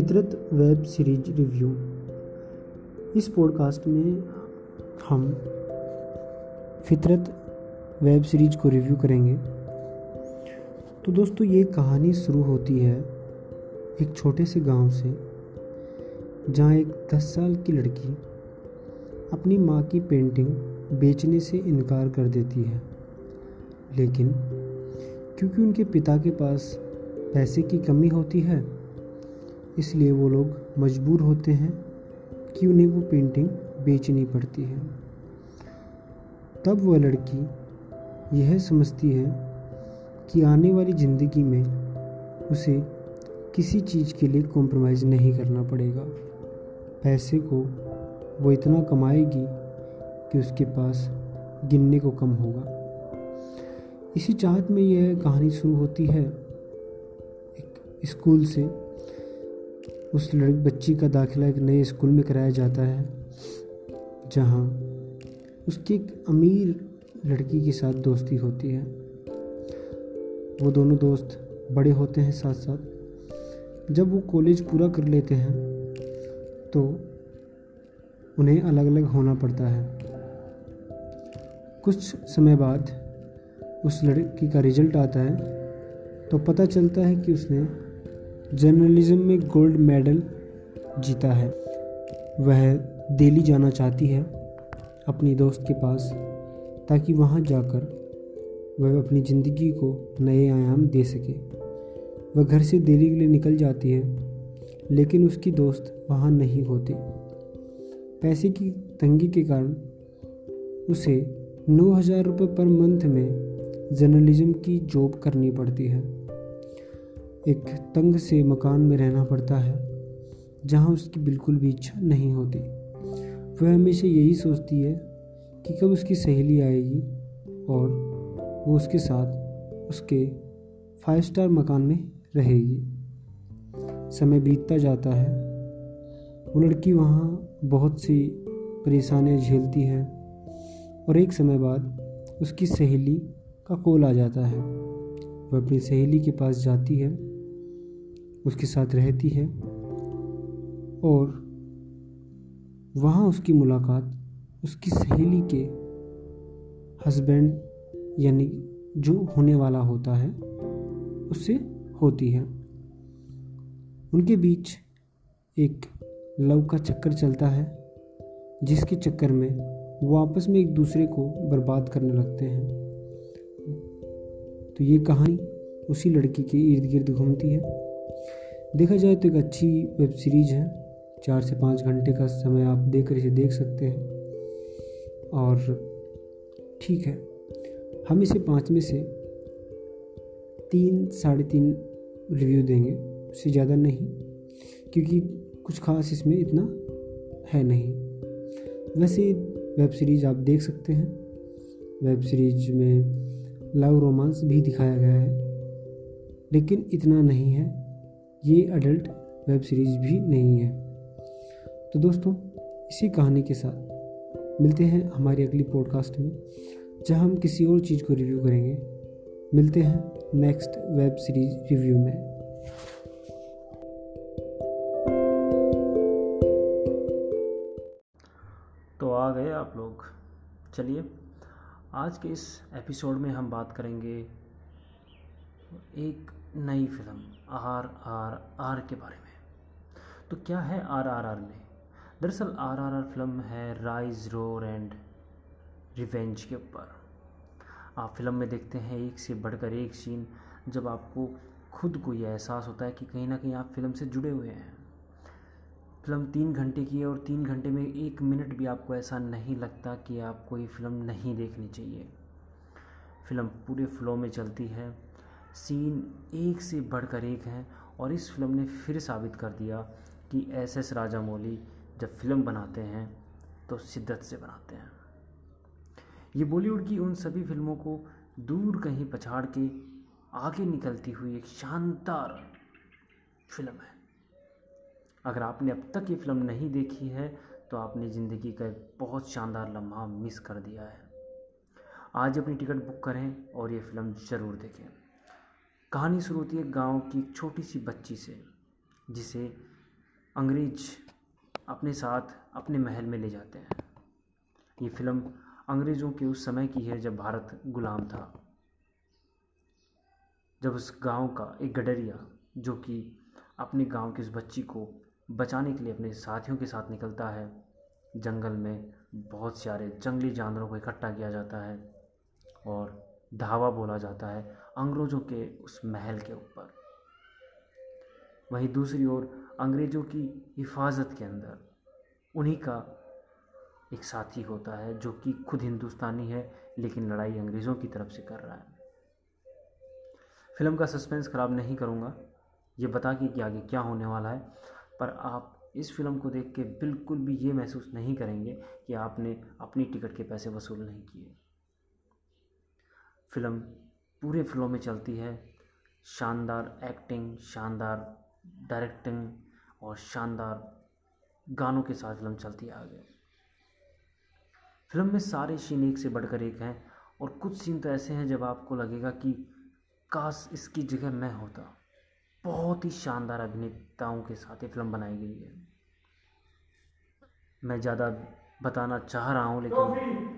Fitrat web series review. इस podcast में हम फितरत वेब सीरीज़ को रिव्यू करेंगे। तो दोस्तों, ये कहानी शुरू होती है एक छोटे से गाँव से, जहाँ एक दस साल की लड़की अपनी माँ की पेंटिंग बेचने से इनकार कर देती है। लेकिन क्योंकि उनके पिता के पास पैसे की कमी होती है इसलिए वो लोग मजबूर होते हैं कि उन्हें वो पेंटिंग बेचनी पड़ती है। तब वह लड़की यह समझती है कि आने वाली ज़िंदगी में उसे किसी चीज़ के लिए कॉम्प्रोमाइज़ नहीं करना पड़ेगा। पैसे को वो इतना कमाएगी कि उसके पास गिनने को कम होगा। इसी चाहत में यह कहानी शुरू होती है। एक स्कूल से उस लड़की, बच्ची का दाखिला एक नए स्कूल में कराया जाता है, जहाँ उसकी एक अमीर लड़की के साथ दोस्ती होती है। वो दोनों दोस्त बड़े होते हैं साथ साथ जब वो कॉलेज पूरा कर लेते हैं तो उन्हें अलग अलग होना पड़ता है। कुछ समय बाद उस लड़की का रिज़ल्ट आता है तो पता चलता है कि उसने जर्नलिज्म में गोल्ड मेडल जीता है। वह दिल्ली जाना चाहती है अपनी दोस्त के पास, ताकि वहाँ जाकर वह अपनी ज़िंदगी को नए आयाम दे सके। वह घर से दिल्ली के लिए निकल जाती है, लेकिन उसकी दोस्त वहाँ नहीं होती। पैसे की तंगी के कारण उसे नौ हज़ार रुपये पर मंथ में जर्नलिज्म की जॉब करनी पड़ती है। एक तंग से मकान में रहना पड़ता है, जहाँ उसकी बिल्कुल भी इच्छा नहीं होती। वह हमेशा यही सोचती है कि कब उसकी सहेली आएगी और वो उसके साथ उसके फाइव स्टार मकान में रहेगी। समय बीतता जाता है। वो लड़की वहाँ बहुत सी परेशानियाँ झेलती है और एक समय बाद उसकी सहेली का कॉल आ जाता है। वह अपनी सहेली के पास जाती है, उसके साथ रहती है और वहाँ उसकी मुलाकात उसकी सहेली के हस्बैंड यानी जो होने वाला होता है, उससे होती है। उनके बीच एक लव का चक्कर चलता है, जिसके चक्कर में वो आपस में एक दूसरे को बर्बाद करने लगते हैं। तो ये कहानी उसी लड़की के इर्द गिर्द घूमती है। देखा जाए तो एक अच्छी वेब सीरीज़ है। चार से पाँच घंटे का समय आप देख कर इसे देख सकते हैं। और ठीक है, हम इसे पाँच में से तीन, साढ़े तीन रिव्यू देंगे। उससे ज़्यादा नहीं, क्योंकि कुछ खास इसमें इतना है नहीं। वैसे वेब सीरीज़ आप देख सकते हैं। वेब सीरीज़ में लव रोमांस भी दिखाया गया है। लेकिन इतना नहीं है। ये अडल्ट वेब सीरीज़ भी नहीं है। तो दोस्तों, इसी कहानी के साथ मिलते हैं हमारी अगली पॉडकास्ट में, जहाँ हम किसी और चीज़ को रिव्यू करेंगे। मिलते हैं नेक्स्ट वेब सीरीज़ रिव्यू में। तो आ गए आप लोग। चलिए। आज के इस एपिसोड में हम बात करेंगे एक नई फ़िल्म, आर आर आर के बारे में। तो क्या है आर आर आर में? दरअसल आर आर आर फ़िल्म है राइज रोर एंड रिवेंज के ऊपर। आप फ़िल्म में देखते हैं एक से बढ़कर एक सीन जब आपको खुद को यह एहसास होता है कि कहीं ना कहीं आप फ़िल्म से जुड़े हुए हैं। फ़िल्म तीन घंटे की है और तीन घंटे में एक मिनट भी आपको ऐसा नहीं लगता कि आपको ये फ़िल्म नहीं देखनी चाहिए। फ़िल्म पूरे फ्लो में चलती है। सीन एक से बढ़कर एक हैं और इस फ़िल्म ने फिर साबित कर दिया कि एस एस राजामौली जब फ़िल्म बनाते हैं तो शिद्दत से बनाते हैं। ये बॉलीवुड की उन सभी फ़िल्मों को दूर कहीं पछाड़ के आगे निकलती हुई एक शानदार फ़िल्म है। अगर आपने अब तक ये फ़िल्म नहीं देखी है तो आपने ज़िंदगी का एक बहुत शानदार लम्हा मिस कर दिया है। आज अपनी टिकट बुक करें और ये फ़िल्म ज़रूर देखें। कहानी शुरू होती है गाँव की एक छोटी सी बच्ची से, जिसे अंग्रेज़ अपने साथ अपने महल में ले जाते हैं। ये फ़िल्म अंग्रेज़ों के उस समय की है जब भारत गुलाम था। जब उस गाँव का एक गडरिया, जो कि अपने गाँव की उस बच्ची को बचाने के लिए अपने साथियों के साथ निकलता है। जंगल में बहुत सारे जंगली जानवरों को इकट्ठा किया जाता है और धावा बोला जाता है अंग्रेज़ों के उस महल के ऊपर। वहीं दूसरी ओर अंग्रेज़ों की हिफाजत के अंदर उन्हीं का एक साथी होता है जो कि खुद हिंदुस्तानी है, लेकिन लड़ाई अंग्रेज़ों की तरफ़ से कर रहा है। फ़िल्म का सस्पेंस ख़राब नहीं करूँगा। ये बता के कि आगे क्या होने वाला है। पर आप इस फ़िल्म को देख के बिल्कुल भी ये महसूस नहीं करेंगे कि आपने अपनी टिकट के पैसे वसूल नहीं किए। फ़िल्म पूरे फ्लो में चलती है। शानदार एक्टिंग शानदार डायरेक्टिंग और शानदार गानों के साथ फ़िल्म चलती है आगे। फ़िल्म में सारे सीन एक से बढ़कर एक हैं और कुछ सीन तो ऐसे हैं जब आपको लगेगा कि काश इसकी जगह मैं होता। बहुत ही शानदार अभिनेताओं के साथ ये फ़िल्म बनाई गई है। मैं ज़्यादा बताना चाह रहा हूँ, लेकिन